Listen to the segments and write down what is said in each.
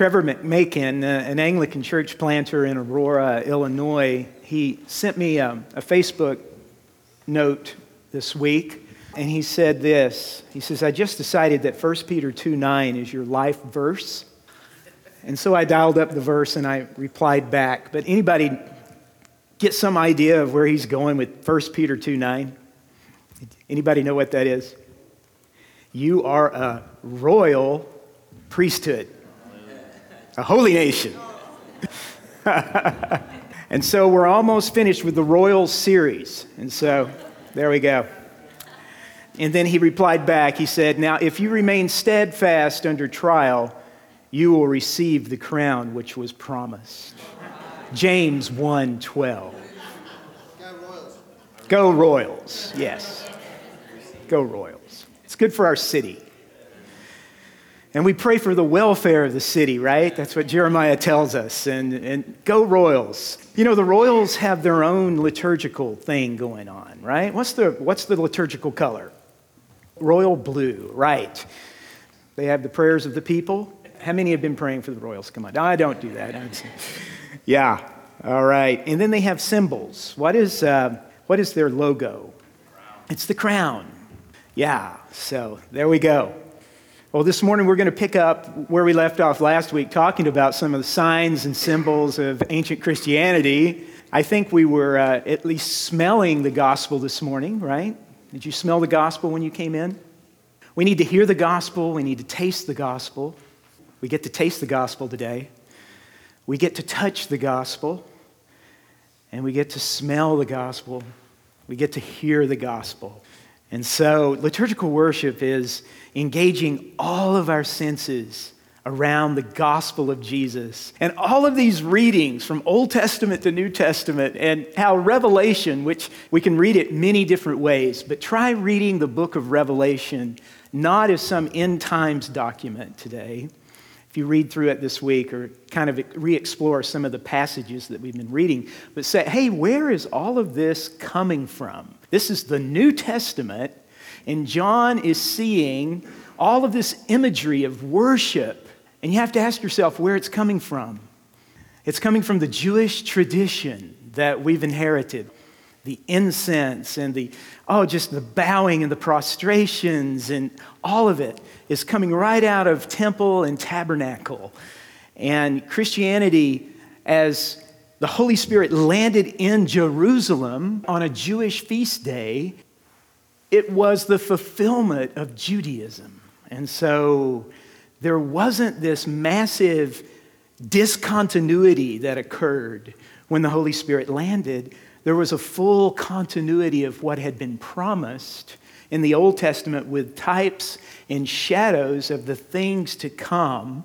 Trevor McMakin, uh, an Anglican church planter in Aurora, Illinois, he sent me a, a Facebook note this week, and he said this. He says, I just decided that 1 Peter 2 9 is your life verse. And so I dialed up the verse and I replied back. But anybody get some idea of where he's going with 1 Peter 2 9? Anybody know what that is? You are a royal priesthood, a holy nation. and so we're almost finished with the royal series. And so there we go. And then he replied back. He said, Now, if you remain steadfast under trial, you will receive the crown which was promised. James 1 12. Go Royals. Go Royals, yes. Go Royals. It's good for our city. And we pray for the welfare of the city, right? That's what Jeremiah tells us. And, and go Royals. You know, the Royals have their own liturgical thing going on, right? What's the, what's the liturgical color? Royal blue, right. They have the prayers of the people. How many have been praying for the Royals? Come on. I don't do that. yeah. All right. And then they have symbols. What is, uh, what is their logo? It's the crown. Yeah, so there we go. Well, this morning we're going to pick up where we left off last week, talking about some of the signs and symbols of ancient Christianity. I think we were uh, at least smelling the gospel this morning, right? Did you smell the gospel when you came in? We need to hear the gospel, we need to taste the gospel. We get to taste the gospel today. We get to touch the gospel, and we get to smell the gospel. We get to hear the gospel. And so, liturgical worship is engaging all of our senses around the gospel of Jesus. And all of these readings from Old Testament to New Testament, and how Revelation, which we can read it many different ways, but try reading the book of Revelation not as some end times document today. If you read through it this week or kind of re explore some of the passages that we've been reading, but say, hey, where is all of this coming from? This is the New Testament, and John is seeing all of this imagery of worship, and you have to ask yourself where it's coming from. It's coming from the Jewish tradition that we've inherited. The incense and the, oh, just the bowing and the prostrations and all of it is coming right out of temple and tabernacle. And Christianity, as the Holy Spirit landed in Jerusalem on a Jewish feast day, it was the fulfillment of Judaism. And so there wasn't this massive discontinuity that occurred when the Holy Spirit landed. There was a full continuity of what had been promised in the Old Testament with types and shadows of the things to come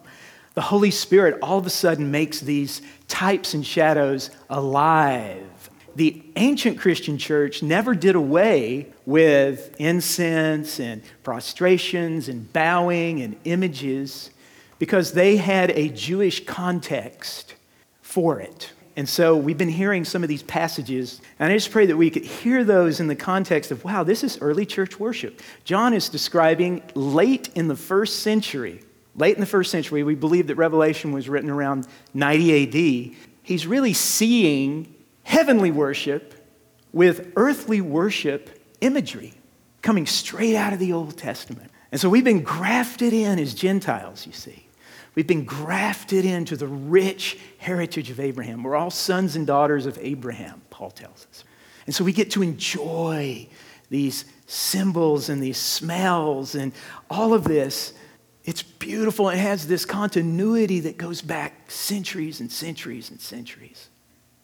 the Holy Spirit all of a sudden makes these types and shadows alive. The ancient Christian church never did away with incense and prostrations and bowing and images because they had a Jewish context for it. And so we've been hearing some of these passages, and I just pray that we could hear those in the context of wow, this is early church worship. John is describing late in the first century late in the first century, we believe that Revelation was written around 90 AD. He's really seeing heavenly worship with earthly worship imagery coming straight out of the Old Testament. And so we've been grafted in as Gentiles, you see. We've been grafted into the rich heritage of Abraham. We're all sons and daughters of Abraham, Paul tells us. And so we get to enjoy these symbols and these smells and all of this it's beautiful. It has this continuity that goes back centuries and centuries and centuries.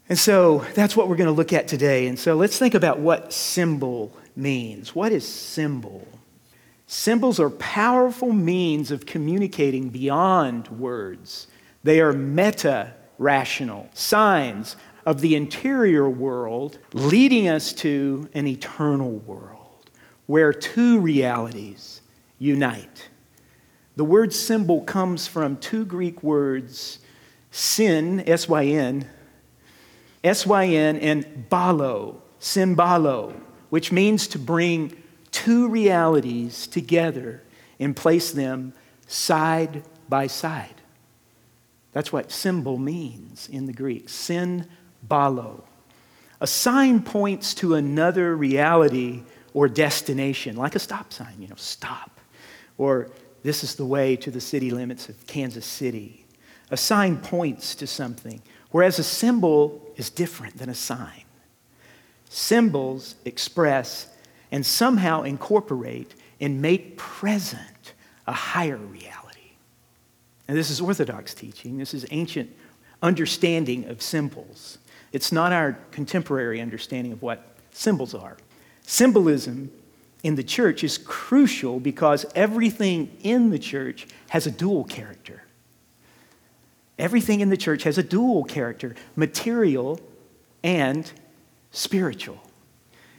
And so that's what we're going to look at today. And so let's think about what symbol means. What is symbol? Symbols are powerful means of communicating beyond words. They are meta rational signs of the interior world leading us to an eternal world where two realities unite. The word symbol comes from two Greek words, sin, S Y N, S Y N, and balo, symbolo, which means to bring two realities together and place them side by side. That's what symbol means in the Greek. sin balo. A sign points to another reality or destination, like a stop sign, you know, stop. Or this is the way to the city limits of Kansas City. A sign points to something, whereas a symbol is different than a sign. Symbols express and somehow incorporate and make present a higher reality. And this is Orthodox teaching, this is ancient understanding of symbols. It's not our contemporary understanding of what symbols are. Symbolism in the church is crucial because everything in the church has a dual character. Everything in the church has a dual character material and spiritual.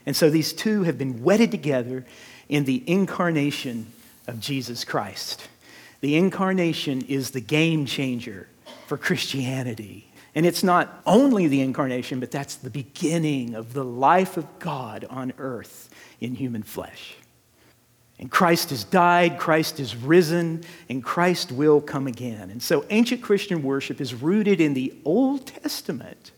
And so these two have been wedded together in the incarnation of Jesus Christ. The incarnation is the game changer for Christianity. And it's not only the incarnation, but that's the beginning of the life of God on earth in human flesh. And Christ has died, Christ is risen, and Christ will come again. And so ancient Christian worship is rooted in the Old Testament.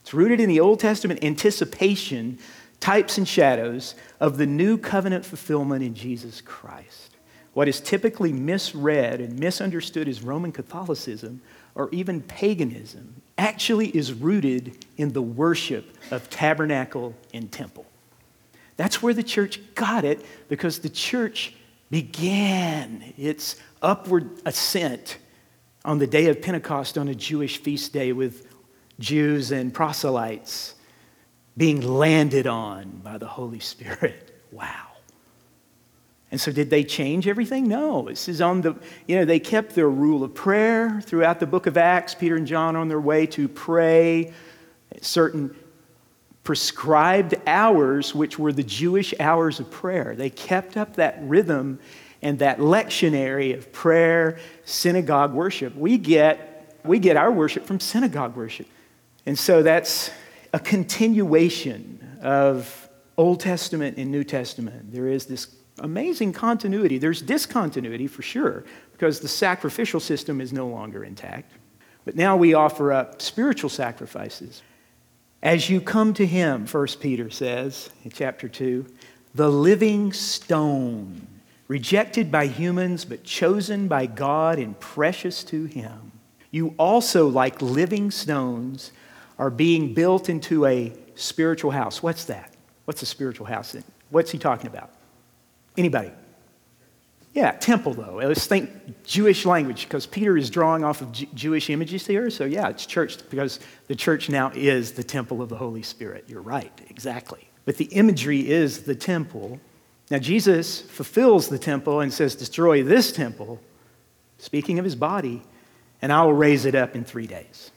It's rooted in the Old Testament anticipation, types and shadows of the new covenant fulfillment in Jesus Christ. What is typically misread and misunderstood as Roman Catholicism or even paganism actually is rooted in the worship of tabernacle and temple. That's where the church got it because the church began its upward ascent on the day of Pentecost on a Jewish feast day with Jews and proselytes being landed on by the Holy Spirit. Wow. And so, did they change everything? No. This is on the, you know, they kept their rule of prayer throughout the book of Acts. Peter and John on their way to pray certain prescribed hours, which were the Jewish hours of prayer. They kept up that rhythm and that lectionary of prayer, synagogue worship. We get, we get our worship from synagogue worship. And so that's a continuation of Old Testament and New Testament. There is this amazing continuity. There's discontinuity for sure, because the sacrificial system is no longer intact. But now we offer up spiritual sacrifices. As you come to him, 1 Peter says in chapter 2, the living stone, rejected by humans but chosen by God and precious to him. You also, like living stones, are being built into a spiritual house. What's that? What's a spiritual house? What's he talking about? Anybody? Yeah, temple though. Let's think Jewish language because Peter is drawing off of J- Jewish images here. So, yeah, it's church because the church now is the temple of the Holy Spirit. You're right, exactly. But the imagery is the temple. Now, Jesus fulfills the temple and says, Destroy this temple, speaking of his body, and I will raise it up in three days.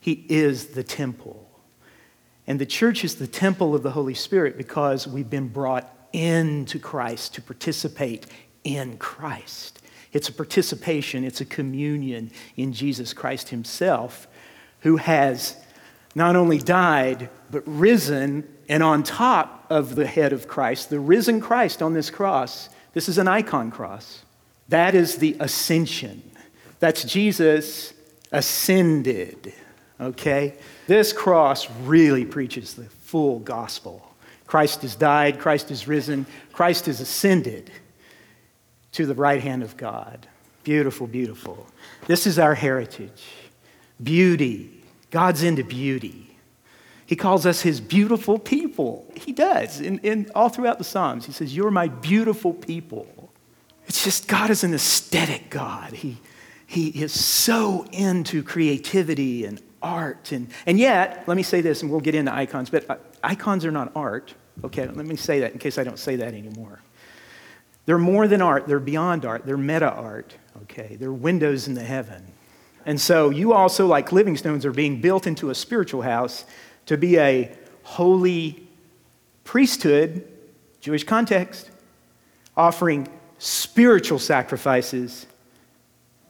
He is the temple. And the church is the temple of the Holy Spirit because we've been brought into Christ, to participate in Christ. It's a participation, it's a communion in Jesus Christ Himself, who has not only died, but risen, and on top of the head of Christ, the risen Christ on this cross, this is an icon cross. That is the ascension. That's Jesus ascended. Okay? This cross really preaches the full gospel Christ has died, Christ is risen, Christ has ascended to the right hand of God. Beautiful, beautiful. This is our heritage. Beauty. God's into beauty. He calls us his beautiful people. He does. In, in, all throughout the Psalms, he says, You're my beautiful people. It's just God is an aesthetic God. He, he is so into creativity and art. And, and yet, let me say this, and we'll get into icons, but uh, icons are not art. Okay, let me say that in case I don't say that anymore. They're more than art, they're beyond art, they're meta art. Okay, they're windows in the heaven. And so you also, like living stones, are being built into a spiritual house to be a holy priesthood, Jewish context, offering spiritual sacrifices,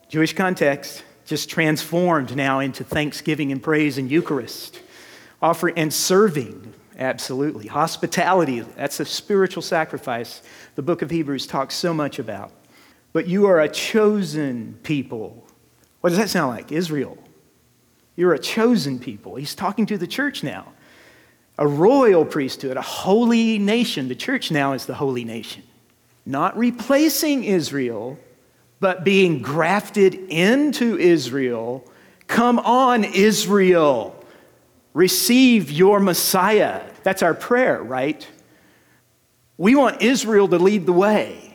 Jewish context, just transformed now into thanksgiving and praise and Eucharist, offering and serving. Absolutely. Hospitality, that's a spiritual sacrifice the book of Hebrews talks so much about. But you are a chosen people, What does that sound like? Israel. You're a chosen people. He's talking to the church now. A royal priesthood, a holy nation. The church now is the holy nation. Not replacing Israel, but being grafted into Israel. Come on, Israel. Receive your Messiah. That's our prayer, right? We want Israel to lead the way.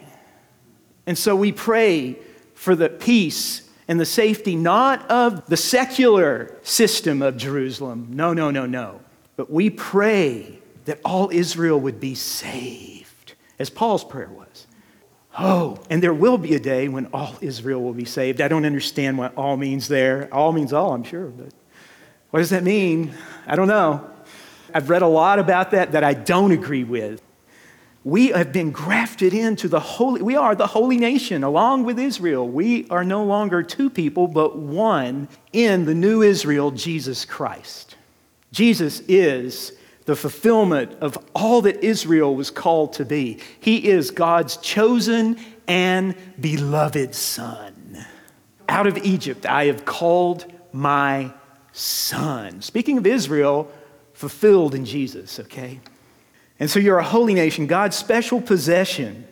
And so we pray for the peace and the safety not of the secular system of Jerusalem. No, no, no, no. But we pray that all Israel would be saved, as Paul's prayer was. Oh, and there will be a day when all Israel will be saved. I don't understand what all means there. All means all, I'm sure, but what does that mean? I don't know. I've read a lot about that that I don't agree with. We have been grafted into the holy, we are the holy nation along with Israel. We are no longer two people, but one in the new Israel, Jesus Christ. Jesus is the fulfillment of all that Israel was called to be. He is God's chosen and beloved Son. Out of Egypt, I have called my Son. Speaking of Israel, fulfilled in Jesus, okay? And so you're a holy nation, God's special possession.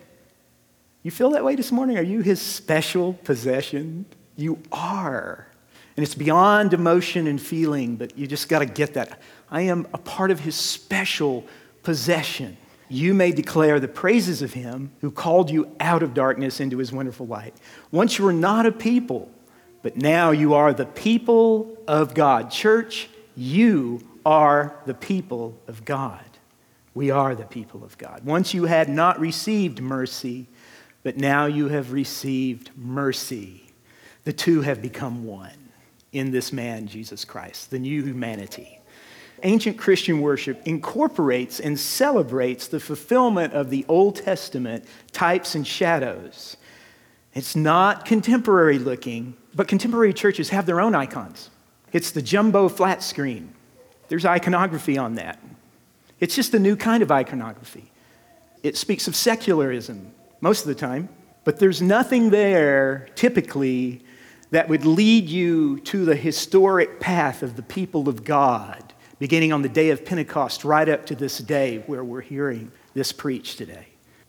You feel that way this morning? Are you his special possession? You are. And it's beyond emotion and feeling, but you just got to get that. I am a part of his special possession. You may declare the praises of him who called you out of darkness into his wonderful light. Once you were not a people, but now you are the people of God. Church, you are the people of God. We are the people of God. Once you had not received mercy, but now you have received mercy. The two have become one in this man, Jesus Christ, the new humanity. Ancient Christian worship incorporates and celebrates the fulfillment of the Old Testament types and shadows. It's not contemporary looking, but contemporary churches have their own icons. It's the jumbo flat screen. There's iconography on that. It's just a new kind of iconography. It speaks of secularism most of the time, but there's nothing there typically that would lead you to the historic path of the people of God, beginning on the day of Pentecost right up to this day where we're hearing this preached today.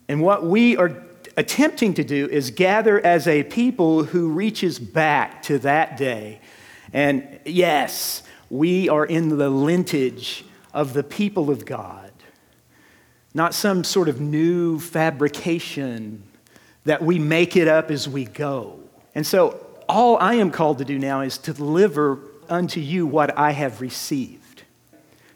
And what we are attempting to do is gather as a people who reaches back to that day. And yes, we are in the lineage of the people of God, not some sort of new fabrication that we make it up as we go. And so, all I am called to do now is to deliver unto you what I have received.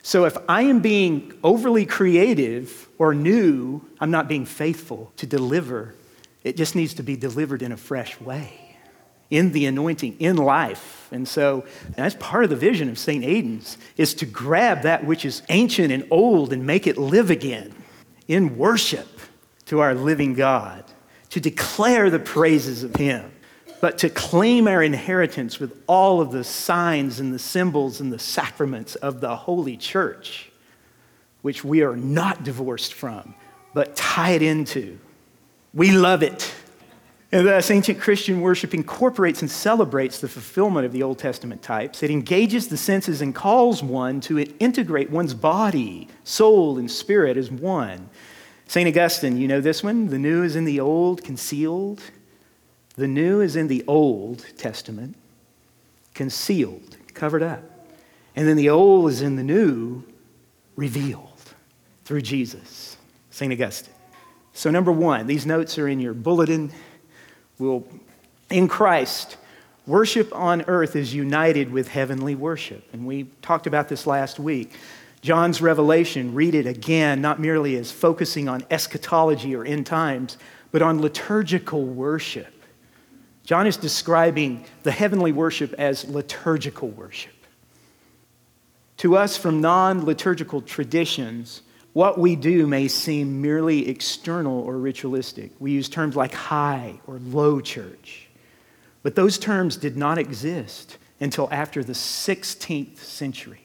So, if I am being overly creative or new, I'm not being faithful to deliver. It just needs to be delivered in a fresh way in the anointing, in life. And so that's part of the vision of St. Aidan's is to grab that which is ancient and old and make it live again in worship to our living God, to declare the praises of him, but to claim our inheritance with all of the signs and the symbols and the sacraments of the holy church, which we are not divorced from, but tied into. We love it. And thus, ancient Christian worship incorporates and celebrates the fulfillment of the Old Testament types. It engages the senses and calls one to integrate one's body, soul, and spirit as one. St. Augustine, you know this one? The new is in the old, concealed. The new is in the Old Testament, concealed, covered up. And then the old is in the new, revealed through Jesus. St. Augustine. So, number one, these notes are in your bulletin will, in Christ, worship on earth is united with heavenly worship. And we talked about this last week. John's revelation, read it again, not merely as focusing on eschatology or end times, but on liturgical worship. John is describing the heavenly worship as liturgical worship. To us, from non liturgical traditions, what we do may seem merely external or ritualistic. We use terms like high or low church. But those terms did not exist until after the 16th century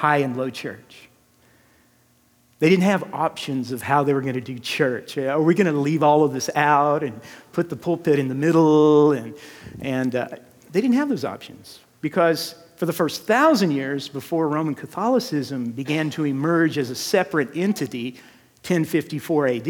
high and low church. They didn't have options of how they were going to do church. Are we going to leave all of this out and put the pulpit in the middle? And, and uh, they didn't have those options because for the first thousand years before Roman Catholicism began to emerge as a separate entity, 1054 AD,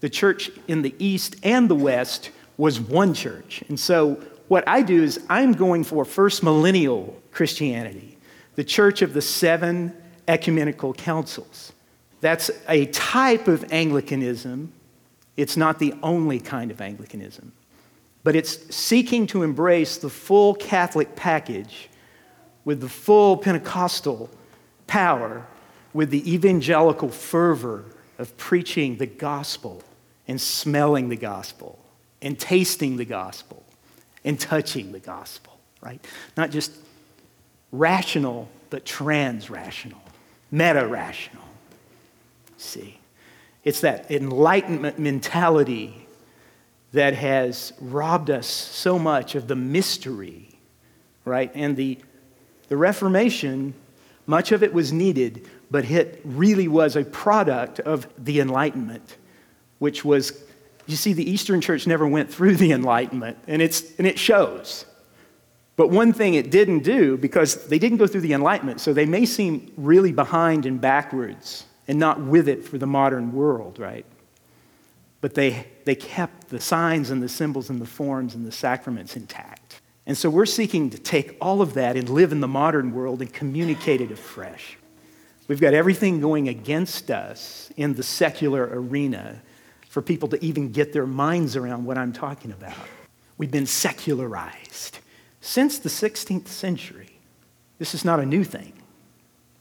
the church in the East and the West was one church. And so what I do is I'm going for first millennial Christianity, the church of the seven ecumenical councils. That's a type of Anglicanism. It's not the only kind of Anglicanism, but it's seeking to embrace the full Catholic package with the full Pentecostal power, with the evangelical fervor of preaching the gospel and smelling the gospel and tasting the gospel and touching the gospel, right? Not just rational, but trans rational, meta rational. See, it's that enlightenment mentality that has robbed us so much of the mystery, right? And the, the Reformation, much of it was needed, but it really was a product of the Enlightenment, which was, you see, the Eastern Church never went through the Enlightenment, and, it's, and it shows. But one thing it didn't do, because they didn't go through the Enlightenment, so they may seem really behind and backwards and not with it for the modern world, right? But they, they kept the signs and the symbols and the forms and the sacraments intact. And so we're seeking to take all of that and live in the modern world and communicate it afresh. We've got everything going against us in the secular arena for people to even get their minds around what I'm talking about. We've been secularized. Since the 16th century, this is not a new thing.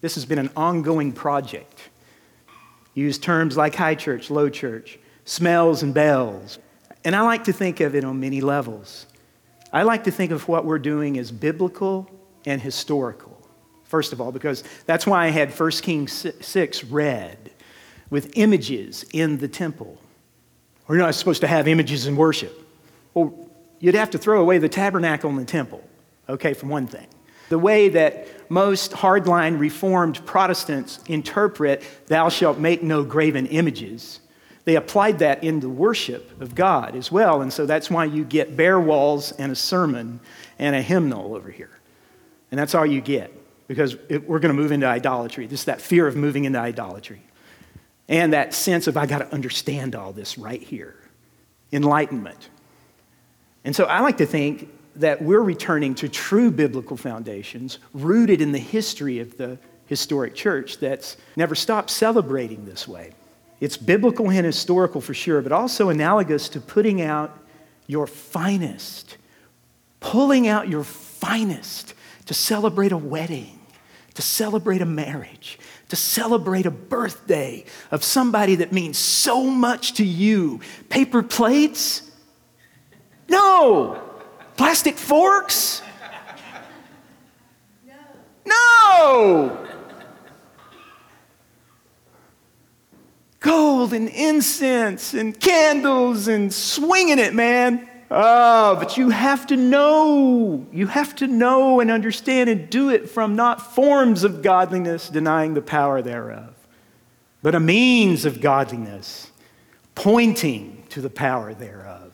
This has been an ongoing project. Use terms like high church, low church, smells and bells. And I like to think of it on many levels. I like to think of what we're doing as biblical and historical. First of all, because that's why I had 1 Kings 6 read with images in the temple. We're not supposed to have images in worship. Well, you'd have to throw away the tabernacle and the temple, okay, for one thing. The way that most hardline Reformed Protestants interpret, thou shalt make no graven images, they applied that in the worship of God as well. And so that's why you get bare walls and a sermon and a hymnal over here. And that's all you get because it, we're going to move into idolatry. Just that fear of moving into idolatry. And that sense of, I got to understand all this right here. Enlightenment. And so I like to think that we're returning to true biblical foundations rooted in the history of the historic church that's never stopped celebrating this way. It's biblical and historical for sure, but also analogous to putting out your finest, pulling out your finest to celebrate a wedding, to celebrate a marriage, to celebrate a birthday of somebody that means so much to you. Paper plates? No. Plastic forks? No. Gold and incense and candles and swinging it, man. Oh, but you have to know. You have to know and understand and do it from not forms of godliness, denying the power thereof, but a means of godliness, pointing to the power thereof.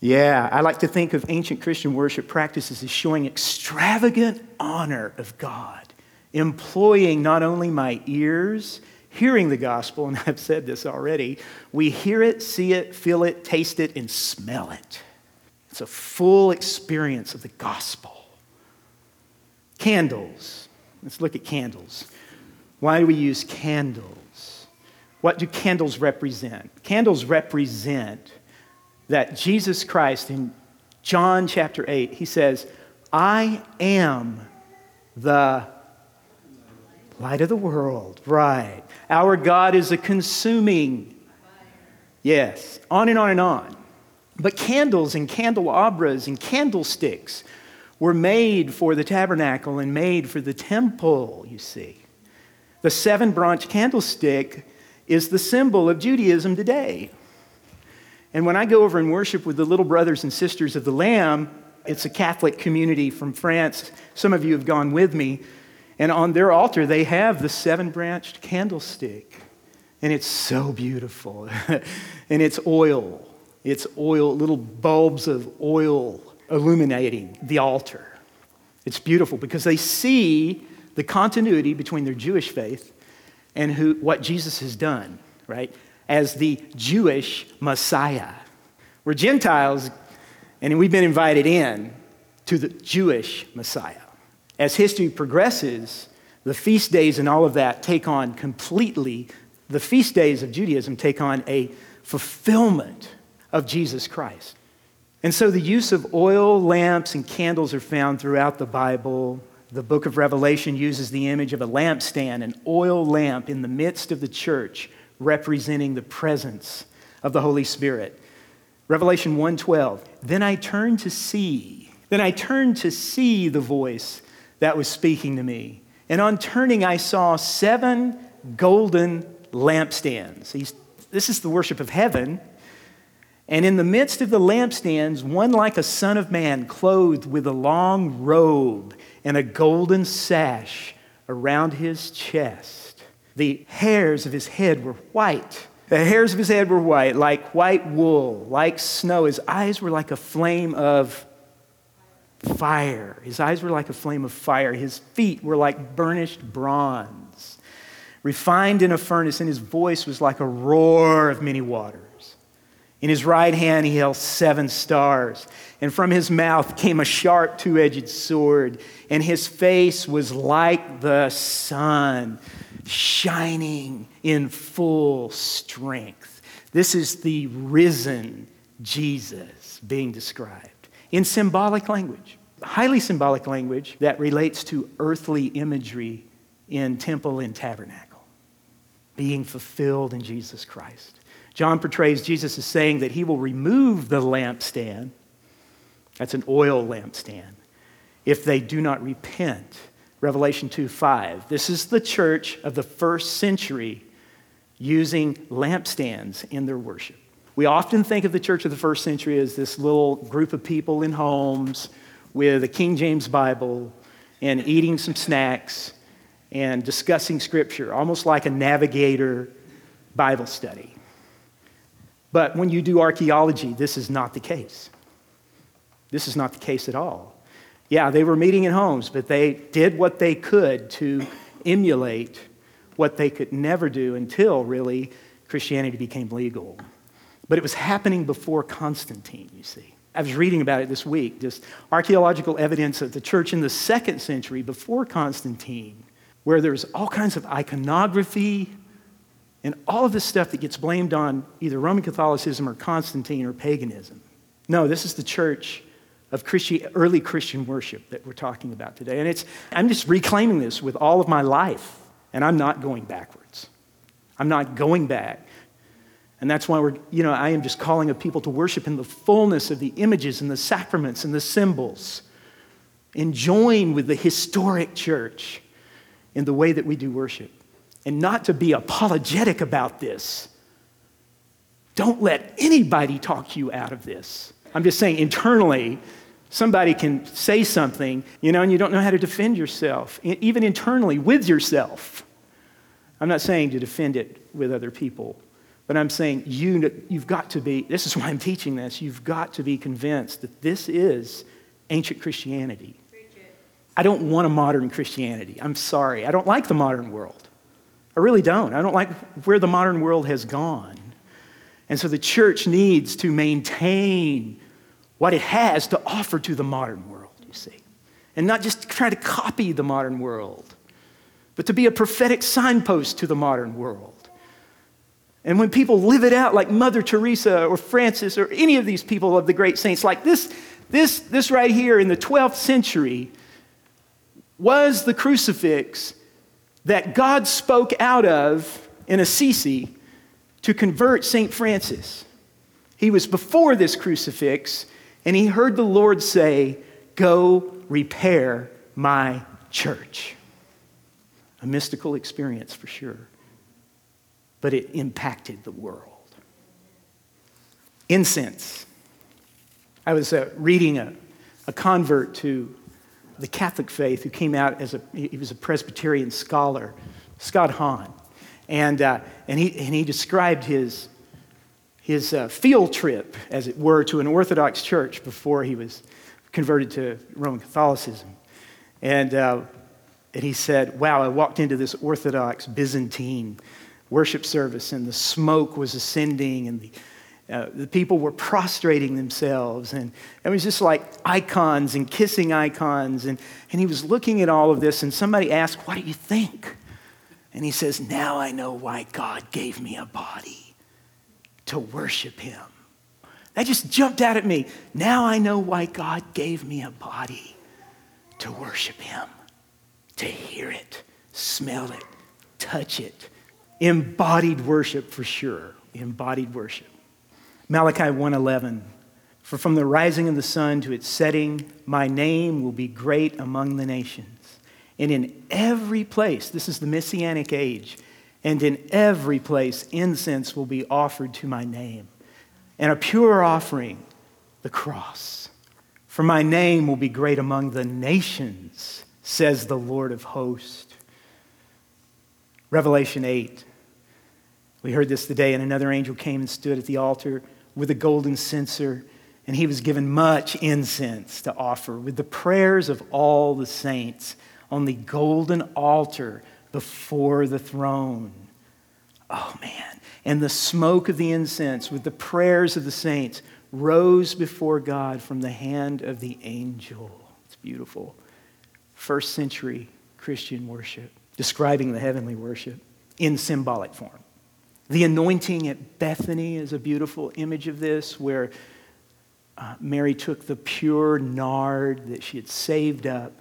Yeah, I like to think of ancient Christian worship practices as showing extravagant honor of God, employing not only my ears, hearing the gospel, and I've said this already, we hear it, see it, feel it, taste it, and smell it. It's a full experience of the gospel. Candles. Let's look at candles. Why do we use candles? What do candles represent? Candles represent that Jesus Christ in John chapter 8, he says, I am the light of the world. Right. Our God is a consuming. Yes, on and on and on. But candles and candelabras and candlesticks were made for the tabernacle and made for the temple, you see. The seven branch candlestick is the symbol of Judaism today. And when I go over and worship with the little brothers and sisters of the Lamb, it's a Catholic community from France. Some of you have gone with me. And on their altar, they have the seven branched candlestick. And it's so beautiful. and it's oil. It's oil, little bulbs of oil illuminating the altar. It's beautiful because they see the continuity between their Jewish faith and who, what Jesus has done, right? As the Jewish Messiah. We're Gentiles, and we've been invited in to the Jewish Messiah. As history progresses, the feast days and all of that take on completely, the feast days of Judaism take on a fulfillment of Jesus Christ. And so the use of oil, lamps, and candles are found throughout the Bible. The book of Revelation uses the image of a lampstand, an oil lamp in the midst of the church, representing the presence of the Holy Spirit. Revelation 1:12. Then I turned to see. Then I turned to see the voice that was speaking to me. And on turning, I saw seven golden lampstands. He's, this is the worship of heaven. And in the midst of the lampstands, one like a son of man, clothed with a long robe and a golden sash around his chest. The hairs of his head were white. The hairs of his head were white, like white wool, like snow. His eyes were like a flame of fire. His eyes were like a flame of fire. His feet were like burnished bronze, refined in a furnace, and his voice was like a roar of many waters. In his right hand, he held seven stars, and from his mouth came a sharp two edged sword, and his face was like the sun, shining in full strength. This is the risen Jesus being described in symbolic language, highly symbolic language that relates to earthly imagery in temple and tabernacle, being fulfilled in Jesus Christ. John portrays Jesus as saying that he will remove the lampstand, that's an oil lampstand, if they do not repent. Revelation 2 5. This is the church of the first century using lampstands in their worship. We often think of the church of the first century as this little group of people in homes with a King James Bible and eating some snacks and discussing scripture, almost like a navigator Bible study. But when you do archaeology, this is not the case. This is not the case at all. Yeah, they were meeting in homes, but they did what they could to emulate what they could never do until really Christianity became legal. But it was happening before Constantine, you see. I was reading about it this week, just archaeological evidence of the church in the second century before Constantine, where there's all kinds of iconography, and all of this stuff that gets blamed on either Roman Catholicism or Constantine or paganism. No, this is the church of Christi- early Christian worship that we're talking about today. And it's, I'm just reclaiming this with all of my life, and I'm not going backwards. I'm not going back. And that's why we're, you know, I am just calling of people to worship in the fullness of the images and the sacraments and the symbols, enjoying with the historic church in the way that we do worship and not to be apologetic about this. Don't let anybody talk you out of this. I'm just saying, internally, somebody can say something, you know, and you don't know how to defend yourself, even internally with yourself. I'm not saying to defend it with other people, but I'm saying you, you've got to be, this is why I'm teaching this, you've got to be convinced that this is ancient Christianity. I don't want a modern Christianity. I'm sorry. I don't like the modern world. I really don't. I don't like where the modern world has gone. And so the church needs to maintain what it has to offer to the modern world, you see. And not just try to copy the modern world, but to be a prophetic signpost to the modern world. And when people live it out like Mother Teresa or Francis or any of these people of the great saints, like this, this, this right here in the 12th century was the crucifix that God spoke out of in Assisi to convert St. Francis. He was before this crucifix, and he heard the Lord say, Go repair my church. A mystical experience for sure, but it impacted the world. Incense. I was uh, reading a, a convert to the Catholic faith who came out as a, he was a Presbyterian scholar, Scott Hahn. And, uh, and, he, and he described his, his uh, field trip, as it were, to an Orthodox church before he was, converted to Roman Catholicism. And, uh, and he said, Wow, I walked into this Orthodox Byzantine worship service, and the smoke was ascending, and the, uh, the people were prostrating themselves, and it was just like icons and kissing icons. And, and he was looking at all of this, and somebody asked, What do you think? And he says, Now I know why God gave me a body to worship him. That just jumped out at me. Now I know why God gave me a body to worship him, to hear it, smell it, touch it. Embodied worship for sure. Embodied worship. Malachi 1:11 For from the rising of the sun to its setting my name will be great among the nations. And in every place, this is the messianic age, and in every place incense will be offered to my name and a pure offering, the cross. For my name will be great among the nations, says the Lord of hosts. Revelation 8. We heard this today, and another angel came and stood at the altar with a golden censer, and he was given much incense to offer with the prayers of all the saints on the golden altar before the throne. Oh, man and the smoke of the incense with the prayers of the saints rose before God from the hand of the angel. It's beautiful. First century Christian worship, describing the heavenly worship in symbolic form. The anointing at Bethany is a beautiful image of this, where uh, Mary took the pure nard that she had saved up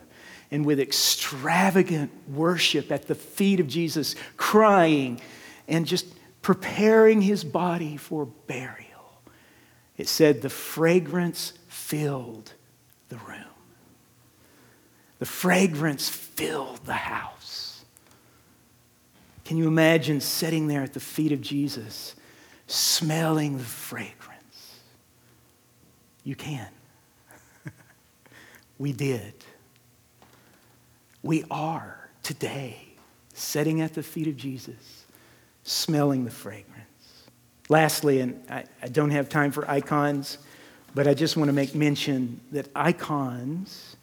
and with extravagant worship at the feet of Jesus, crying and just preparing his body for burial. It said the fragrance filled the room. The fragrance filled the house. Can you imagine sitting there at the feet of Jesus, smelling the fragrance? You can. we did. We are today sitting at the feet of Jesus smelling the fragrance. Lastly, and I, I don't have time for icons, but I just want to make mention that icons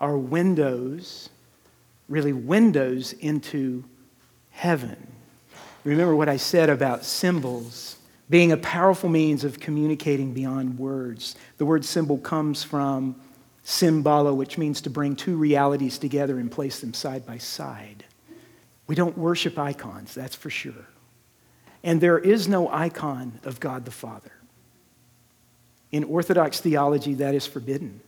are windows, really windows into heaven. Remember what I said about symbols being a powerful means of communicating beyond words. The word symbol comes from symbolo, which means to bring two realities together and place them side by side. We don't worship icons, that's for sure. And there is no icon of God the Father. In Orthodox theology, that is forbidden.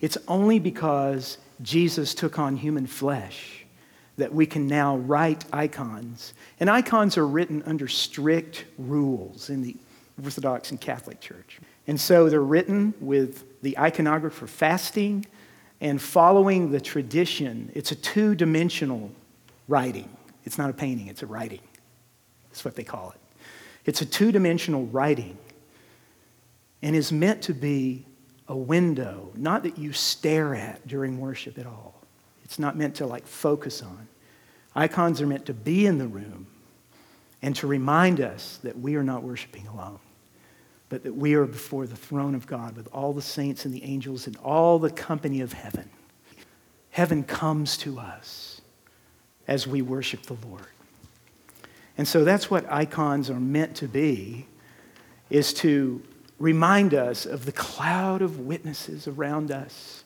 It's only because Jesus took on human flesh that we can now write icons. And icons are written under strict rules in the Orthodox and Catholic Church. And so they're written with the iconographer fasting and following the tradition. It's a two dimensional writing, it's not a painting, it's a writing. That's what they call it. It's a two dimensional writing and is meant to be a window, not that you stare at during worship at all. It's not meant to like focus on. Icons are meant to be in the room and to remind us that we are not worshiping alone, but that we are before the throne of God with all the saints and the angels and all the company of heaven. Heaven comes to us as we worship the Lord. And so that's what icons are meant to be, is to remind us of the cloud of witnesses around us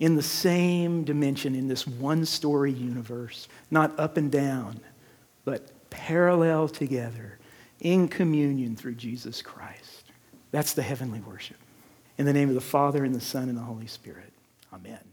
in the same dimension in this one story universe, not up and down, but parallel together in communion through Jesus Christ. That's the heavenly worship. In the name of the Father, and the Son, and the Holy Spirit. Amen.